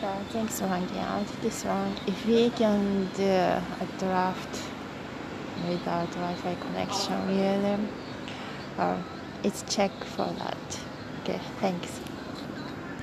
Yeah, thanks for hanging out. This wrong if we can do a draft without Wi-Fi connection, really, um, uh, it's check for that. Okay, thanks.